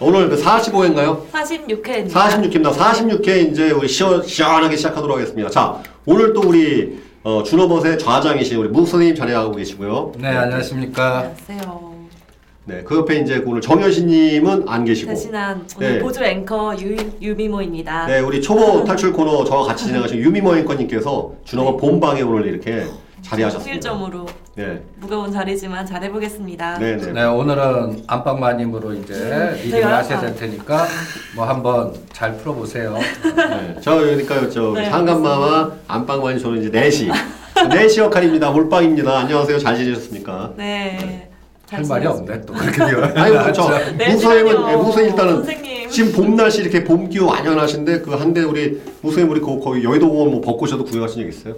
오늘 그 45회인가요? 46회입니다. 46회입니다. 46회 이제 우리 시원, 시원하게 시작하도록 하겠습니다. 자, 오늘 또 우리 어, 준호벗의 좌장이신 우리 무 선생님 자리하고 계시고요. 네, 안녕하십니까. 안녕하세요. 네, 그 옆에 이제 오늘 정현신님은 안 계시고. 대신한 오늘 네. 보조 앵커 유, 유미모입니다. 네, 우리 초보 탈출 코너 저와 같이 진행하신 유미모 앵커님께서 준호벗 본방에 오늘 이렇게 자리하셨습니다. 통일점으로 네, 무거운 자리지만 잘해보겠습니다. 네, 네. 네, 오늘은 안방 마님으로 이제 리딩을 제가요? 하셔야 아. 될 테니까 뭐 한번 잘 풀어보세요. 네. 저 그러니까 저 네, 상감마와 안방만이 저는 이제 4시. 4시 역할입니다. 몰빵입니다. 안녕하세요. 잘 지내셨습니까? 네. 할잘 말이. 없네 또 그렇게 되어. 아니 그렇죠. 네. 네, 무소 일단은 선생님. 지금 봄 날씨 이렇게 봄 기후 완연하신데 그 한데 우리 무소님 우리 거, 거기 여의도 공원 뭐 벚꽃에도 구경하신 적 있어요?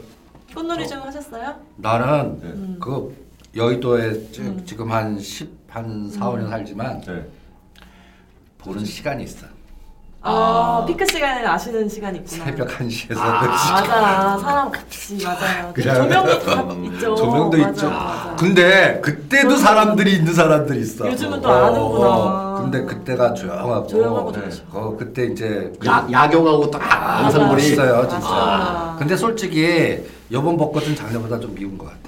꽃놀이 좀 나는 네. 그 여의도에 지- 음. 지금 한 10, 한 4, 5년 살지만 네. 보는 시간이 있어. 아, 피크 시간을 아시는 시간이 있구나. 새벽 1시에서 맞아. 사람 같이 맞아요. 그래. 조명이 다 있죠. 조명도 맞아, 있죠. 맞아. 근데 그때도 사람들이 있는 사람들이 있어. 요즘은 또 아는구나. 근데 그때가 조용하고. 조용하고 네. 좋죠. 어, 그때 이제 야, 야경하고 딱 맞아. 안산물이 있어요, 진짜. 아. 근데 솔직히 이번 벚꽃은 작년보다 좀 미운 것 같아.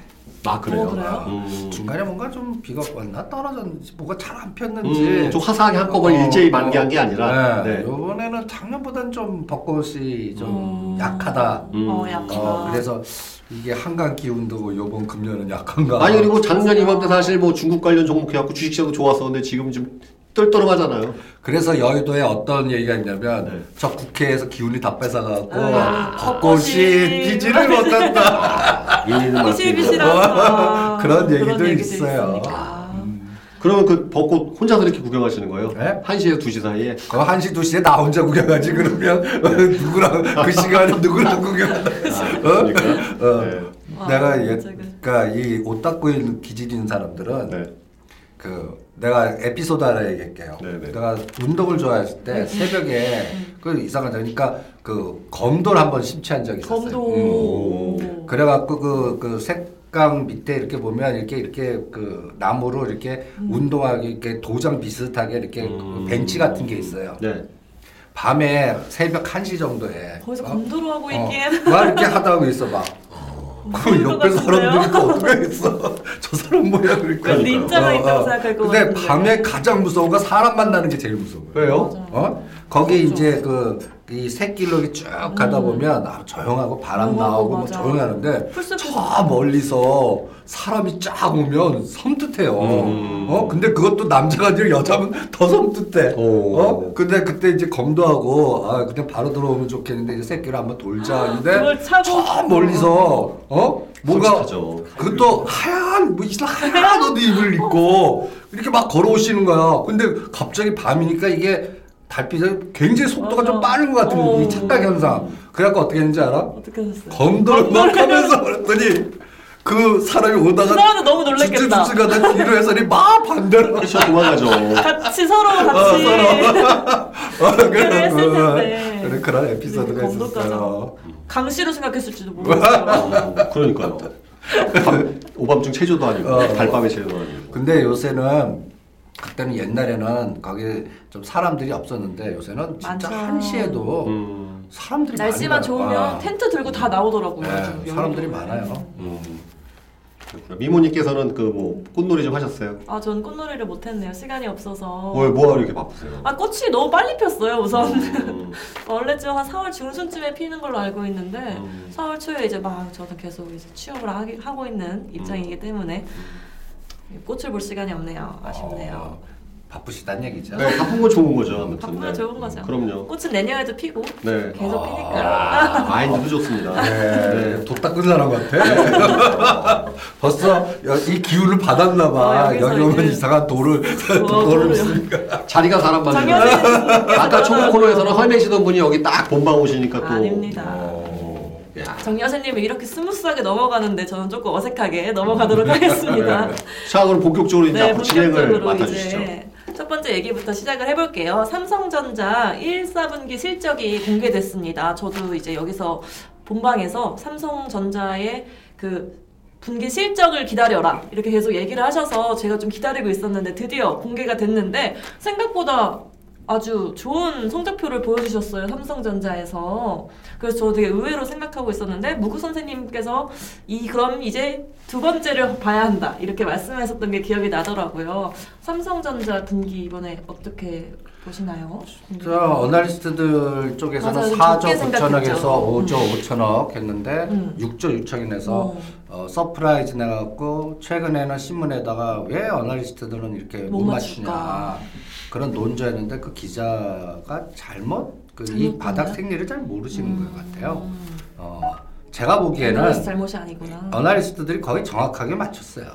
아 그래요? 어, 그래요? 음. 중간에 뭔가 좀 비가 왔나 떨어졌는지 뭐가 잘 안 폈는지 음, 좀 화사하게 한꺼번에 어, 일제히 어. 만개한 게 아니라 네. 네. 이번에는 작년보다는 좀 벚꽃이 좀 음. 약하다. 음. 어, 약간. 어, 그래서 이게 한강 기운도 이번 금년은 약한가. 아니 그리고 작년 이맘때 사실 뭐 중국 관련 종목 해갖고 주식 시장도 좋았었는데 지금 좀 떨떠름하잖아요. 그래서 여의도에 어떤 얘기가 있냐면 네. 저 국회에서 기운이 다 뺏어가고 아, 벚꽃이 피지를 못한다. 비실비실한 그런 얘기도 있어요. 있으니까. 그러면 그 벚꽃 혼자서 이렇게 구경하시는 거예요? 네? 1시에서 2시 사이에? 그 1시 2시에 나 혼자 구경하지 그러면 누구랑 그 시간에 누구랑 구경하나 어? 그러니까. 어. 네. 아, 내가 얘, 갑자기. 그러니까 이 옷 닦고 있는 기질 있는 사람들은 네. 그 내가 에피소드 하나 얘기할게요. 네네. 내가 운동을 좋아했을 때 새벽에 그 이상하다 그러니까 그 검도를 한번 심취한 적이 있었어요. 검도. 음. 그래갖고 그, 그 색강 밑에 이렇게 보면 이렇게 이렇게 그 나무로 이렇게 운동하기 이렇게 도장 비슷하게 이렇게 음. 그 벤치 같은 게 있어요. 네. 밤에 새벽 1시 정도에 거기서 어? 검도로 하고 어, 있기에는 막 이렇게 하다 있어 막. 그 옆에 사람들이 어떻게 했어? 저 사람 뭐야 그러니까. 그 닌자가 있다고 생각할 것 근데. 밤에 가장 무서운 건 사람 만나는 게 제일 무서워요. 왜요? 맞아. 어? 거기 그렇죠. 이제 그 이 새길로 쭉 가다 보면 아, 조용하고 바람 음, 나오고 뭐 맞아. 조용하는데 풀숲에서 저 멀리서 사람이 쫙 오면 섬뜩해요. 음. 어? 근데 그것도 남자가 아니라 여자면 더 섬뜩해. 오. 어? 근데 그때 이제 검도하고 아 그냥 바로 들어오면 좋겠는데 이제 새끼를 한번 돌자 하는데 아, 그걸 차고. 저 멀리서 어? 뭔가 솔직하죠. 그것도 하얀 뭐 이상 하얀 옷 입을 입고 이렇게 막 걸어오시는 거야. 근데 갑자기 밤이니까 이게 달빛이 굉장히 속도가 맞아. 좀 빠른 것 같은 어. 이 착각 현상. 그래갖고 어떻게 했는지 알아? 어떻게 하셨어요? 검도를 막 하면서 그랬더니 그 사람이 오다가 그 사람도 너무 놀랬겠다. 쭈쭈쭈 가다 뒤로 해서니 막 반대로 그렇죠. 도망가죠. 같이 서로 어, 같이 어, 그래, 했을 그, 텐데. 그래, 그런 에피소드가. 있었어요. 강씨로 생각했을지도 모르겠어요. 어, 그러니까요. 밤, 오밤중 체조도 아니고 어. 달밤에 체조도 아니고. 근데 요새는 그때는 옛날에는 거기 좀 사람들이 없었는데 요새는 진짜 많죠. 한시에도 음, 사람들이 날씨만 많이 좋으면 나와. 텐트 들고 다 나오더라고요. 네, 요즘 사람들이. 많아요. 음. 그렇구나. 미모님께서는 그 뭐 꽃놀이 좀 하셨어요? 아, 전 꽃놀이를 못했네요. 시간이 없어서. 왜 뭐하러 이렇게 바쁘세요? 아, 꽃이 너무 빨리 폈어요, 우선. 음, 원래 좀한 4월 중순쯤에 피는 걸로 알고 있는데, 음. 4월 초에 이제 막 저는 계속 이제 취업을 하기, 하고 있는 입장이기 때문에, 꽃을 볼 시간이 없네요. 아쉽네요. 어, 바쁘시다는 얘기죠. 네, 바쁜 거 좋은 거죠. 아무튼. 바쁘면 네. 좋은 거죠. 그럼요. 꽃은 내년에도 피고 네. 계속 피니까. 아, 마인드도 좋습니다. 네, 도 닦은 사람 같아. 벌써 여- 이 기운을 받았나 어, 봐. 여기서 여기 오면 이제- 이상한 돌을 어, 돌을 돌을- 쓰니까. 자리가 사람 많네요. 정여진 아까 초보 코너에서는 헤매시던 분이 여기 딱 본방 오시니까 또. 아닙니다. 어, 야. 정 여사님은 이렇게 smooth하게 넘어가는데 저는 조금 어색하게 넘어가도록 하겠습니다. 자, 그럼 본격적으로 이제 네, 앞으로 진행을 맡아주시죠. 이제 첫 번째 얘기부터 시작을 해볼게요. 삼성전자 1, 4분기 실적이 공개됐습니다. 저도 이제 여기서 본방에서 삼성전자의 그 분기 실적을 기다려라 이렇게 계속 얘기를 하셔서 제가 좀 기다리고 있었는데 드디어 공개가 됐는데 생각보다 아주 좋은 성적표를 보여주셨어요 삼성전자에서. 그래서 저 되게 의외로 생각하고 있었는데 무구 선생님께서 이 그럼 이제 두 번째를 봐야 한다 이렇게 말씀하셨던 게 기억이 나더라고요. 삼성전자 분기 이번에 어떻게 보시나요? 저 애널리스트들 쪽에서는 맞아요. 4조 좋게 9천억에서 생각했죠. 5조 5천억 했는데 음. 6조 6천이 내서 어. 어, surprise 내갖고 최근에는 신문에다가 왜 애널리스트들은 이렇게 못, 못 맞추냐 맞출까? 그런 논조였는데 그 기자가 잘못 그 이 바닥? 생리를 잘 모르시는 것 같아요. 음. 어, 제가 보기에는 잘못이 아니구나 어널리스트들이 거의 정확하게 맞췄어요.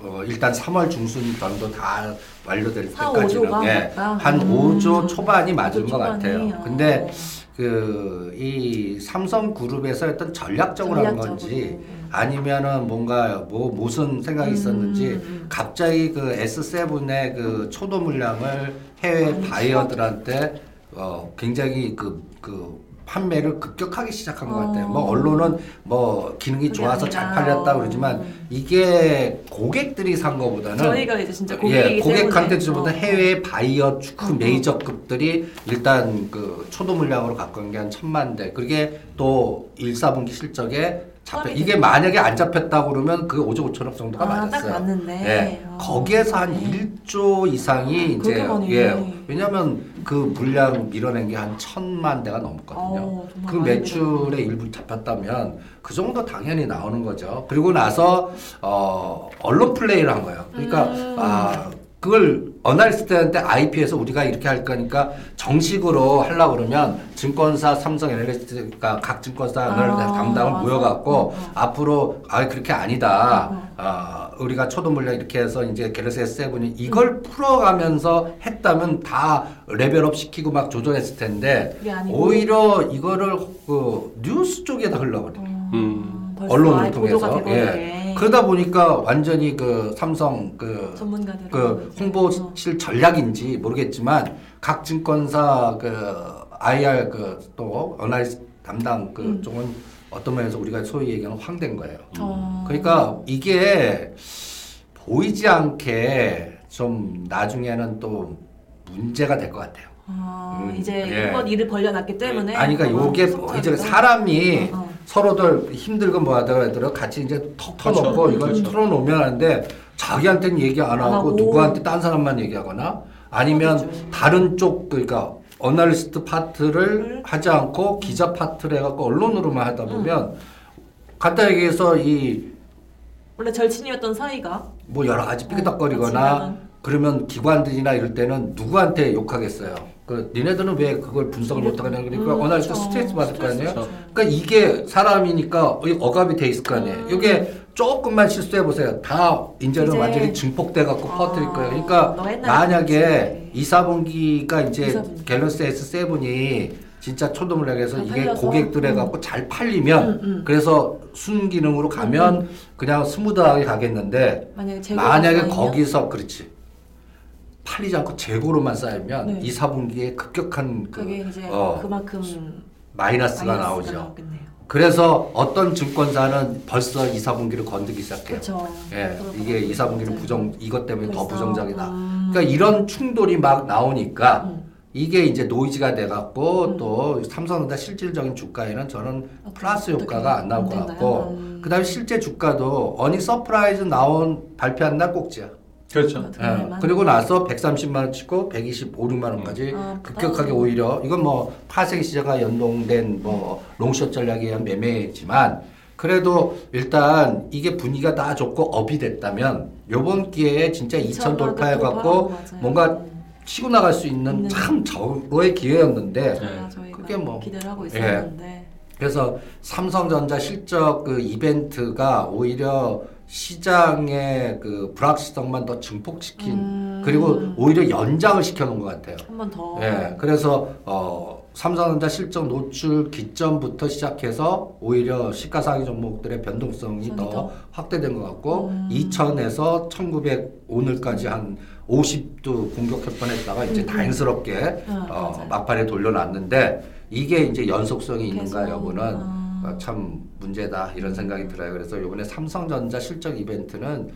어, 일단 3월 중순 정도 다 완료될 4, 때까지는 5조가 예, 맞다? 한 음. 5조 초반이 맞은 것 초반이, 같아요. 어. 근데 그 이 삼성 그룹에서 어떤 전략적으로 한 전략적으로. 건지 아니면은 뭔가 뭐 무슨 생각이 음, 있었는지 음. 갑자기 그 S7의 그 초도 물량을 해외 많이 바이어들한테 어 굉장히 그 그 판매를 급격하게 시작한 것 같아요. 뭐 어. 언론은 뭐 기능이 좋아서 잘. 팔렸다 그러지만 이게 고객들이 산 거보다는 저희가 이제 진짜 고객이기 예, 고객한테. 주보다 어. 해외 바이어 큰 음. 메이저급들이 일단 그 초도 물량으로 갖고 온게 한 천만 대. 그게 또 1, 4분기 실적에 잡혀. 이게 됐죠. 만약에 안 잡혔다고 그러면 그 5조 5천억 정도가 아, 맞았어요. 딱 맞는데. 예. 어. 거기에서 한 네. 1조 이상이 이제 그렇게 많이. 예. 왜냐면 그 물량 밀어낸 게 한 천만 대가 넘었거든요. 어, 정말 그 매출의 일부 잡혔다면 그 정도 당연히 나오는 거죠. 그리고 나서 어 언론 플레이를 한 거예요. 그러니까 음. 아 그걸 어널리스트한테 IP에서 우리가 이렇게 할 거니까 정식으로 하려고 그러면 증권사 삼성 에너지가 각 증권사 아, 담당을 맞아. 모여갖고 어, 어. 앞으로 아 그렇게 아니다. 어, 아 우리가 초도 물량 이렇게 해서 이제 갤럭시 S7이 이걸 풀어가면서 했다면 다 레벨업 시키고 막 조정했을 텐데. 오히려 이거를 그 뉴스 쪽에다 흘러버려. 어, 음. 벌써 언론을 통해서 돼 예. 그러다 보니까 완전히 그 삼성 그, 전문가들 그 홍보실 전략인지 모르겠지만 각 증권사 그 IR 그 또 어나리스 담당 그 음. 쪽은 어떤 면에서 우리가 소위 얘기하는 황된 거예요. 어. 그러니까 이게 보이지 않게 좀 나중에는 또 문제가 될 것 같아요. 아, 음, 이제 예. 한번 일을 벌려놨기 때문에 아니 그러니까 어, 요게 이제 더- 사람이 어, 어. 서로들 힘들고 뭐 하다가 하더라도 같이 이제 턱 그렇죠. 터놓고 이걸 그렇죠. 털어놓으면 하는데 자기한테는 얘기 안안 하고 하고. 누구한테 딴 사람만 얘기하거나 아니면 그렇죠. 다른 쪽 그러니까 어널리스트 파트를 음. 하지 않고 기자 파트를 해갖고 언론으로만 하다 보면 간단히 얘기해서 이 원래 절친이었던 사이가 뭐 여러 가지 어, 삐그덕거리거나 같이 그러면 기관들이나 이럴 때는 누구한테 욕하겠어요. 그 니네들은 왜 그걸 분석을 이래- 못하겠냐 그러니까 음, 어나리스트 그렇죠. 스트레스 받을 거 아니에요. 그러니까 이게 사람이니까 이 억압이 돼 있을 거 아니에요. 음. 이게 조금만 실수해 보세요. 다 이제는 이제- 완전히 증폭돼 갖고 아, 퍼뜨릴 거예요. 그러니까 만약에. 2, 4분기가 이제 2, 4분기. 갤럭시 S7이 진짜 초도물량에서 잘 이게 팔려서? 고객들에 음. 갖고 잘 팔리면 음, 음. 그래서 순기능으로 가면 그냥 smooth하게 가겠는데 만약에 만약에? 거기서 그렇지 팔리지 않고 재고로만 쌓이면 네. 2, 4분기에 급격한 그 그게 이제 어, 그만큼 마이너스가, 마이너스가 나오죠. 나오겠네요. 그래서 어떤 증권사는 벌써 2, 4분기를 건드기 시작해요. 그렇죠. 예, 이게 2, 4분기는 부정 이것 때문에 더 부정적이다. 음. 그러니까 이런 충돌이 막 나오니까 음. 이게 이제 noise가 돼갖고 음. 또 삼성전자 실질적인 주가에는 저는 어떻게- 플러스 효과가 안 나올 것안 같고? 음. 그다음에 실제 주가도 earning surprise 나온 발표한 날 꼭지야. 그렇죠. 어떻게 예, 하면? 그리고 나서 130만 원 치고 125, 6만 원까지 아, 급격하게 아. 오히려 이건 뭐 파생 시세가 연동된 뭐 롱숏 전략에 의한 매매지만 그래도 일단 이게 분위기가 다 좋고 업이 됐다면 요번 기회에 진짜 2천 돌파해 갖고 돌파하고 뭔가. 치고 나갈 수 있는 있는. 참 절호의 기회였는데 저희가 그게 뭐- 기대를 하고 예. 있었는데 그래서 삼성전자 실적 그 이벤트가 오히려 시장의 그 불확실성만 더 증폭시킨 음. 그리고 오히려 연장을 시켜놓은 것 같아요. 한 번 더. 예, 그래서 어, 삼성전자 실적 노출 기점부터 시작해서 오히려 시가상위 종목들의 변동성이 더 더. 확대된 것 같고 음. 2000에서 1900 오늘까지 한 50도 공격할 뻔했다가 이제 음. 다행스럽게 아, 어, 맞아요. 막판에 돌려놨는데 이게 이제 연속성이 있는가. 여부는 아. 어, 참 문제다 이런 생각이 들어요. 그래서 이번에 삼성전자 실적 이벤트는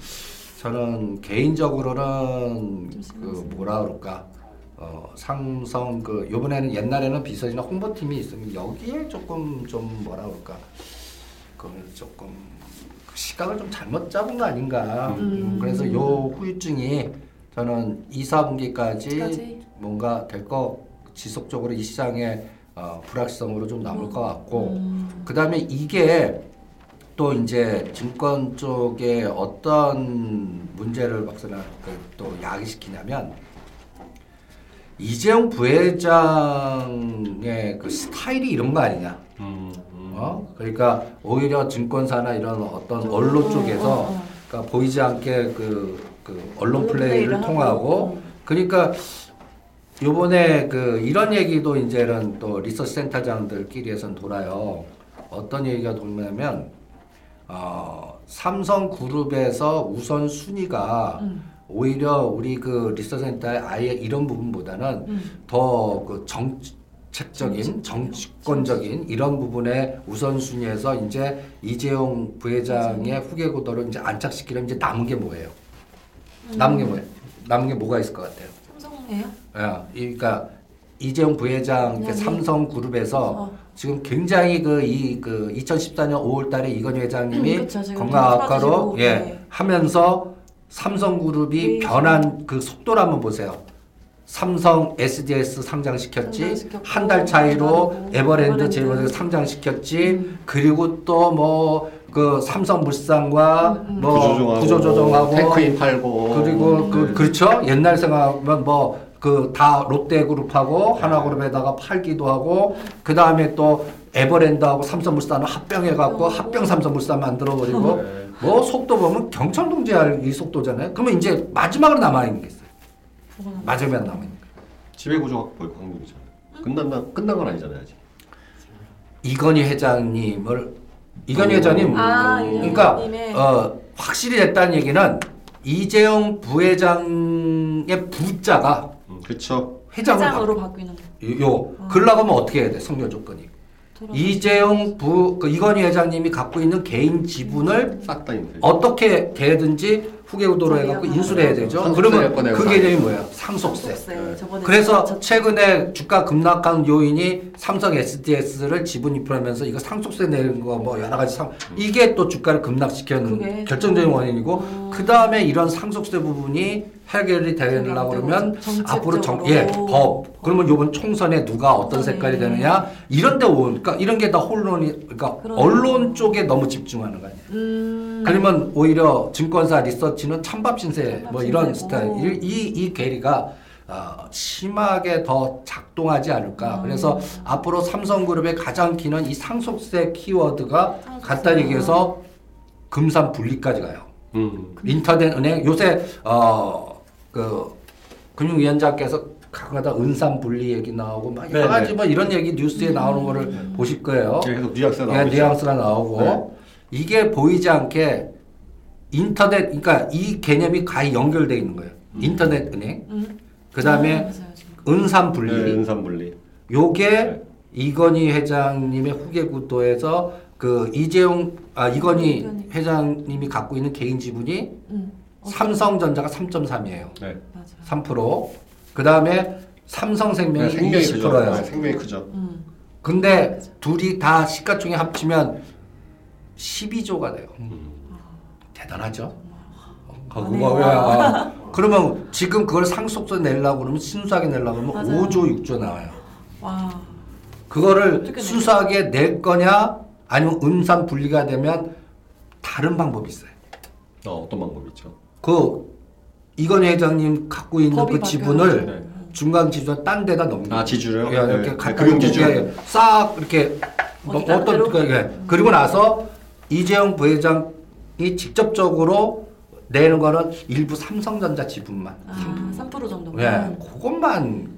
저는 개인적으로는 좀그 뭐라 그럴까 어, 삼성 그 요번에는 옛날에는 비서이나 홍보팀이 있으면 여기에 조금 좀 뭐라 그럴까 그 조금 그 시각을 좀 잘못 잡은 거 아닌가. 음. 음, 그래서 요 후유증이 저는 2, 4분기까지 까지? 뭔가 될 거 지속적으로 이 시장의 어, 불확실성으로 좀 남을 것 같고 음. 그 다음에 이게 또 이제 증권 쪽에 어떤 문제를 박스나 또 야기시키냐면 이재용 부회장의 그 스타일이 이런 거 아니냐. 음, 음. 어? 그러니까 오히려 증권사나 이런 어떤 언론 어, 쪽에서 어, 어. 그러니까 보이지 않게 그, 그 언론 플레이를 통하고 하고. 그러니까 요번에 그 이런 얘기도 이제는 또 리서치 센터장들끼리에선 돌아요. 어떤 얘기가 돌냐면 어, 삼성 그룹에서 우선 순위가 음. 오히려 우리 그 리서치 센터의 아예 이런 부분보다는 음. 더그 정 책적인 정치권적인 이런 부분에 우선순위에서 이제 이재용 부회장의 후계 구도를 이제 안착시키려면 이제 남은 게 뭐예요? 남은 게 뭐예요? 남은 게 뭐가 있을 것 같아요? 삼성이에요? 예, 이- 그러니까 이재용 부회장 이렇게 네. 삼성그룹에서 어. 지금 굉장히 그 이 그 2014년 5월달에 이건희 회장님이 음, 그쵸, 건강학과로 예 네. 하면서 삼성그룹이 네. 변한 그 속도를 한번 보세요. 삼성 SDS 상장시켰지 한 달 차이로 그리고 에버랜드. 제휴를 상장시켰지 음. 그리고 또 뭐 그 삼성물산과 음, 음. 뭐 구조조정하고, 구조조정하고 테크인 팔고 그리고 그 네. 그렇죠 옛날 생각하면 뭐 그 다 롯데그룹하고 하나그룹에다가 팔기도 하고 그 다음에 또 에버랜드하고 삼성물산을 합병해갖고 어. 합병 삼성물산 만들어버리고 네. 뭐 속도 보면 경청동제할 이 속도잖아요. 그러면 이제 마지막으로 남아 있는 게 있어요. 마지막에 남아 있는 거. 지배구조 확보의 광림이잖아요. 끝난다 끝난 건 아니잖아요 아직. 이건희 회장님을 이건희 회장님 아, 그러니까 이건희님의- 어, 확실히 됐다는 얘기는 이재용 부회장의 부자가 음, 그렇죠. 회장으로 바뀌는 거. 요, 요 그러려면 어떻게 해야 돼 성별 조건이 이재용 부 그 이건희 회장님이 갖고 있는 개인 지분을 싹다 있는. 어떻게 되든지 후계 구도로 해갖고 인수를 해야 되죠. 그러면 그 개념이 뭐예요? 상속세. 상속세. 네. 그래서 저- 최근에 주가 급락한 요인이 삼성 SDS를 지분 입출하면서 이거 상속세 내는 거 뭐 여러 가지 상 이게 또 주가를 급락시키는 결정적인 원인이고 음. 그 다음에 이런 상속세 부분이 해결이 되려고 그러면. 앞으로 정, 예, 법 그러면 요번 총선에 누가 어떤 네. 색깔이 되느냐 이런 데 온, 그러니까 이런 게 다 혼론이 그러니까. 언론 쪽에 너무 집중하는 거 아니에요. 음. 그러면 오히려 증권사 리서치 는 찬밥 신세 뭐 이런. 스타일 이, 이 괴리가 어, 심하게 더 작동하지 않을까. 음. 그래서 앞으로 삼성그룹의 가장 키는 이 상속세 키워드가 상속세. 간단히 얘기해서 금산 분리까지 가요. 음. 인터넷 은행 요새 어 그 금융위원장께서 가끔가다 은산 분리 얘기 나오고 막 여러 네, 가지 네. 뭐 이런 얘기 뉴스에 나오는 거를 보실 거예요. 계속 뉘앙스가 예, 나오죠. 뉘앙스가 나오고 네. 이게 보이지 않게 인터넷 그러니까 이 개념이 가히 연결돼 있는 거예요. 인터넷 은행 음. 그다음에 아, 지금. 은산 분리 네, 은산 분리. 요게 네. 이건희 회장님의 후계 구도에서 그 이재용 아 이건희 이건희. 회장님이 갖고 있는 개인 지분이 음. 어, 삼성전자가 3.3이에요. 네. 맞아요. 3%. 그다음에 삼성생명이 네, 생명이 크죠. 20%예요. 네, 생명이 크죠. 음. 근데 둘이 다 시가총액 합치면 12조가 돼요. 음. 대단하죠. 어, 해요. 왜? 아, 그러면 지금 그걸 상속세 내려고 그러면 순수하게 내려고 그러면 맞아요. 5조 6조 나와요. 와. 그거를? 순수하게 낼 거냐 아니면 음산 분리가 되면 다른 방법이 있어요. 어, 어떤 방법이 있죠? 그 이건 회장님 갖고 있는 그. 지분을 네. 중간 지분 딴 데다 넘기고 아, 지주를요? 예, 네. 이렇게 네, 갖다. 예, 싹 이렇게 어떤? 그, 예. 그리고 나서 이재용 부회장 이 직접적으로 내는 거는 일부 삼성전자 지분만 아, 3% 정도만. 예, 그것만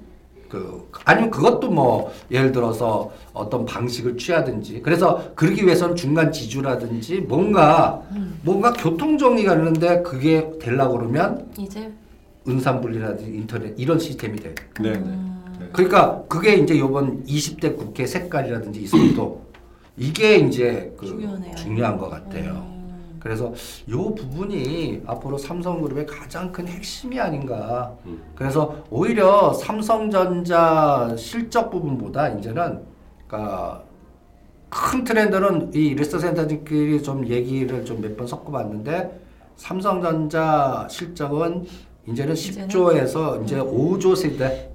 그 아니면 그것도 뭐 예를 들어서 어떤 방식을 취하든지 그래서 그러기 위해서는 중간 지주라든지 뭔가 음. 뭔가 교통 정리가 있는데 그게 되려고 그러면 이제 은산 분리라든지 인터넷 이런 시스템이 돼. 네, 네. 음. 네. 그러니까 그게 이제 요번 20대 국회 색깔이라든지 이 속도 이게 이제 그 중요하네요. 중요한 것 같아요. 음. 그래서 요 부분이 앞으로 삼성그룹의 가장 큰 핵심이 아닌가. 음. 그래서 오히려 삼성전자 실적 부분보다 이제는 그러니까 큰 트렌드는 이 리스트 센터들끼리 좀 얘기를 좀 몇 번 섞어봤는데 삼성전자 실적은 이제는 이제는? 10조에서 이제 5조 시대,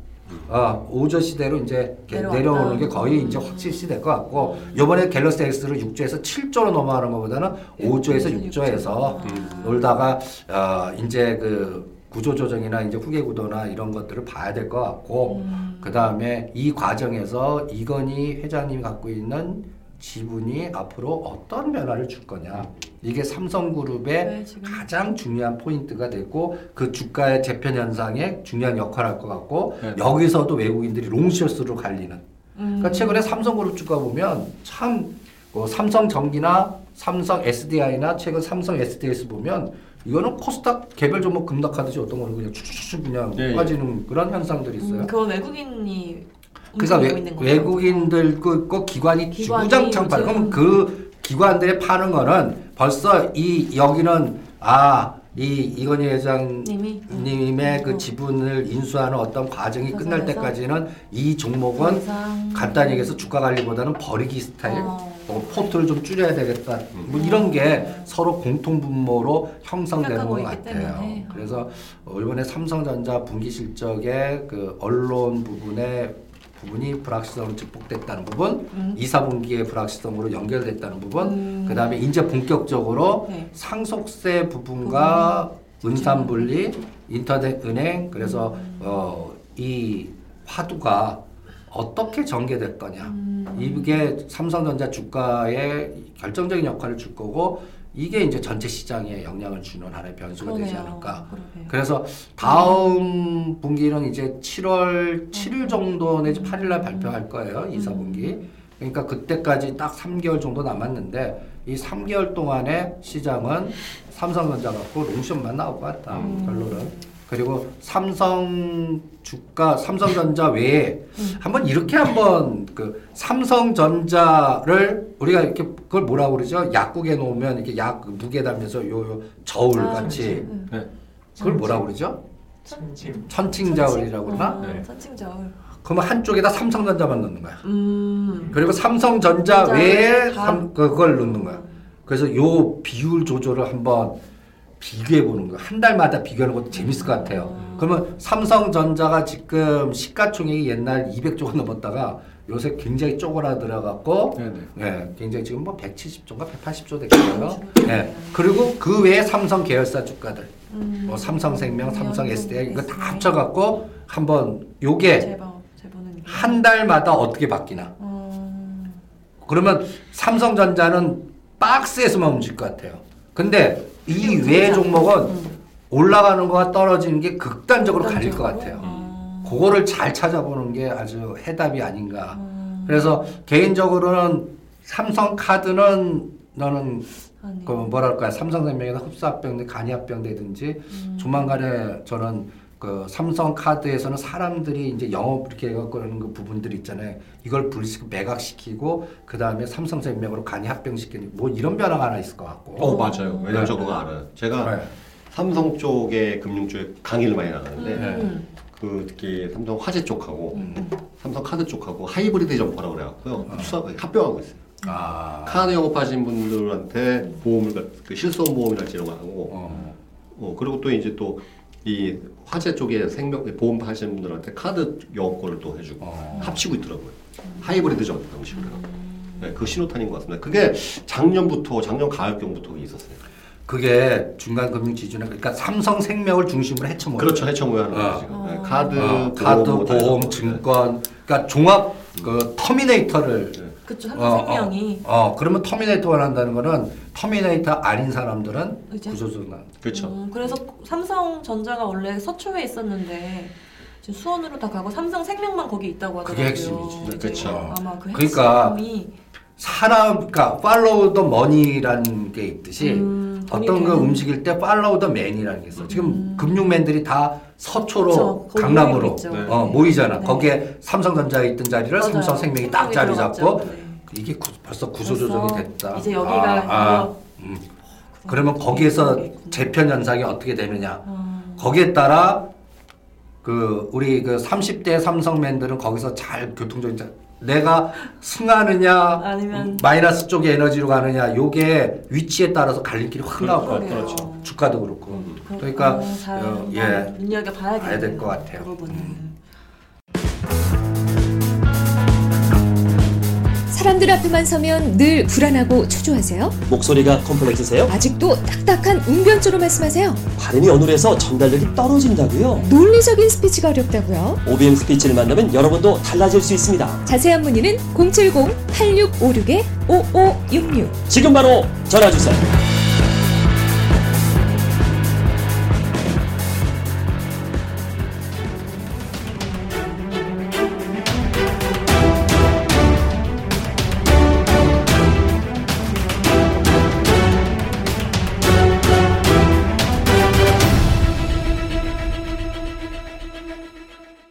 아 5조 시대로 이제 내려왔다. 내려오는 게 거의 이제 확실시 될 것 같고 이번에 갤럭시 X를 6조에서 7조로 넘어가는 것보다는 5조에서 6조에서 음. 놀다가 어, 이제 그 구조 조정이나 이제 후계 구도나 이런 것들을 봐야 될 것 같고 음. 그 다음에 이 과정에서 이건희 회장님이 갖고 있는 지분이 앞으로 어떤 변화를 줄 거냐 이게 삼성그룹의 네. 가장 중요한 포인트가 되고 그 주가의 재편 현상에 중요한 역할을 할 것 같고 네. 여기서도 외국인들이 롱숏으로 갈리는 음. 그러니까 최근에 삼성그룹 주가 보면 참 뭐 삼성전기나 삼성 SDI나 최근 삼성 SDS 보면 이거는 코스닥 개별 종목 급락하듯이 어떤 거는 그냥 쭉쭉쭉 그냥 예, 예. 빠지는 그런 현상들이 있어요. 음, 그건 외국인이 그러니까 움직이고 외. 외국인들 그, 그 기관이 기관이 주구장창 팔. 그러면 그 기관들이 파는 거는 벌써 이 여기는 아 이 이건희 회장님의 님이 그 지분을 인수하는 어떤 과정이 끝날 때까지는 이더 종목은 간단히 얘기해서 주가 관리보다는 버리기 스타일, 어. 어, 포트를 좀 줄여야 되겠다. 뭐 이런 게 서로 공통 분모로 형성되는 것 같아요. 때문에. 그래서 어, 이번에 삼성전자 분기 실적의 그 언론 부분에 부분이 불확실성으로 증폭됐다는 부분, 음. 이 4분기의 불확실성으로 연결됐다는 부분, 음. 그 다음에 이제 본격적으로 네. 상속세 부분과 은산분리, 인터넷 은행, 그래서 음. 어, 이 화두가 어떻게 전개될 거냐. 음. 이게 삼성전자 주가에 결정적인 역할을 줄 거고 이게 이제 전체 시장에 영향을 주는 하나의 변수가 되지 그러네요. 않을까. 그러게요. 그래서 다음 분기는 이제 7월 7일 정도 내지 8일 날 발표할 거예요. 2, 4분기. 그러니까 그때까지 딱 3개월 정도 남았는데 이 3개월 동안에 시장은 삼성전자 갖고 롱숏만 나올 것 같다. 음. 결론은. 그리고 삼성 주가 삼성전자 외에 음. 한번 이렇게 한번 그 삼성전자를 우리가 이렇게 그걸 뭐라고 그러죠? 약국에 놓으면 이렇게 약 무게 달면서 요, 요 저울 아, 같이 음. 네. 그걸 뭐라고 그러죠? 침침. 천칭자울이라고 그러나? 아, 네. 천칭자울. 그러면 한쪽에다 삼성전자만 넣는 거야. 음. 그리고 삼성전자 전자 외에 다. 삼, 그걸 넣는 거야. 그래서 요 비율 조절을 한번 비교해 보는 거야. 한 달마다 비교하는 것도 재밌을 것 같아요. 그러면 삼성전자가 지금 시가총액이 옛날 200조가 넘었다가 요새 굉장히 쪼그라들어 갖고 네, 네. 네, 굉장히 지금 뭐 170조인가 180조 됐고요. 네. 그리고 그 외에 삼성 계열사 주가들, 음. 뭐 삼성생명, 삼성 SDI 이거 다. 합쳐 갖고 한번 요게 재봐 재보는 게. 한 달마다 어떻게 바뀌나. 음. 그러면 삼성전자는 박스에서만 움직일 것 같아요. 근데 이 움직이지 외 않고. 종목은 음. 올라가는 거와 떨어지는 게 극단적으로 갈릴 것? 같아요. 음. 그거를 잘 찾아보는 게 아주 해답이 아닌가. 음. 그래서 개인적으로는 삼성카드는 너는 아니. 그 뭐랄까 삼성생명이나 흡수합병, 간이합병되든지 음. 조만간에 저는 그 삼성 카드에서는 사람들이 이제 영업 이렇게 해갖고 그러는 그 부분들 있잖아요. 이걸 분리시키고 매각시키고 그 다음에 삼성생명으로 간이 합병시키는 뭐 이런 변화가 하나 있을 것 같고. 어 맞아요. 왜냐면 네. 저 그거 알아요. 제가 네. 삼성 쪽에 금융 쪽에 강의를 많이 나가는데 음. 그 특히 삼성 화재 쪽하고 음. 삼성 카드 쪽하고 하이브리드 점포라고 그래갖고요. 합수하고 합병하고 있어요. 아. 카드 영업하신 분들한테 보험을 그 실손 보험이랄지 이런 거 하고 어. 어 그리고 또 이제 또 이 화재 쪽에 생명 보험 하시는 분들한테 카드 영업권을 또 해주고 어. 합치고 있더라고요. 하이브리드 점 방식으로. 네, 그 신호탄인 것 같습니다. 그게 작년부터 작년 가을경부터 있었어요. 그게 중간 금융 지주는 그러니까 삼성생명을 중심으로 헤쳐 모여. 그렇죠 헤쳐모여하는 어. 거죠 지금. 네, 카드, 어, 카드, 뭐다 보험. 증권, 그러니까 종합 그 터미네이터를 그쵸 어, 어, 삼성생명이 어, 그러면 터미네이터를 한다는 거는 터미네이터 아닌 사람들은 이제? 구조조정 그렇죠. 음, 그래서 삼성전자가 원래 서초에 있었는데 지금 수원으로 다 가고 삼성 생명만 거기 있다고 그게 하더라고요. 핵심이지. 이제 그쵸. 아마 그 그러니까 핵심이 사람, 그러니까 follow the money라는 게 있듯이 음, 돈이 어떤 거 되는- 움직일 때 follow the man이라는 게 있어. 지금 음. 금융맨들이 다 서초로 그쵸, 거기 강남으로 모이고 있죠. 네. 어, 모이잖아. 네. 거기에 삼성전자에 있던 자리를 맞아요. 삼성생명이 딱 자리 들어갔죠. 잡고 네. 이게 구- 벌써 구조조정이 벌써 됐다. 이제 여기가 아, 아. 이거- 음. 그러면 거기에서 재편 현상이 어떻게 되느냐? 음, 거기에 따라 그 우리 그 30대 삼성맨들은 거기서 잘 교통적인 자- 내가 승하느냐 아니면- 마이너스 쪽의 에너지로 가느냐 요게 위치에 따라서 갈림길이 확 나올 것 같아요. 그렇죠. 주가도 그렇고. 음, 그러니까 어, 잘 어, 예. 눈여겨. 봐야 될것 같아요. 그 부분은. 사람들 앞에만 서면 늘 불안하고 초조하세요? 목소리가 컴플렉스세요? 아직도 딱딱한 웅변조로 말씀하세요? 발음이 어눌해서 전달력이 떨어진다고요? 논리적인 스피치가 어렵다고요? OBM 스피치를 만나면 여러분도 달라질 수 있습니다. 자세한 문의는 070-8656-5566 지금 바로 전화 주세요.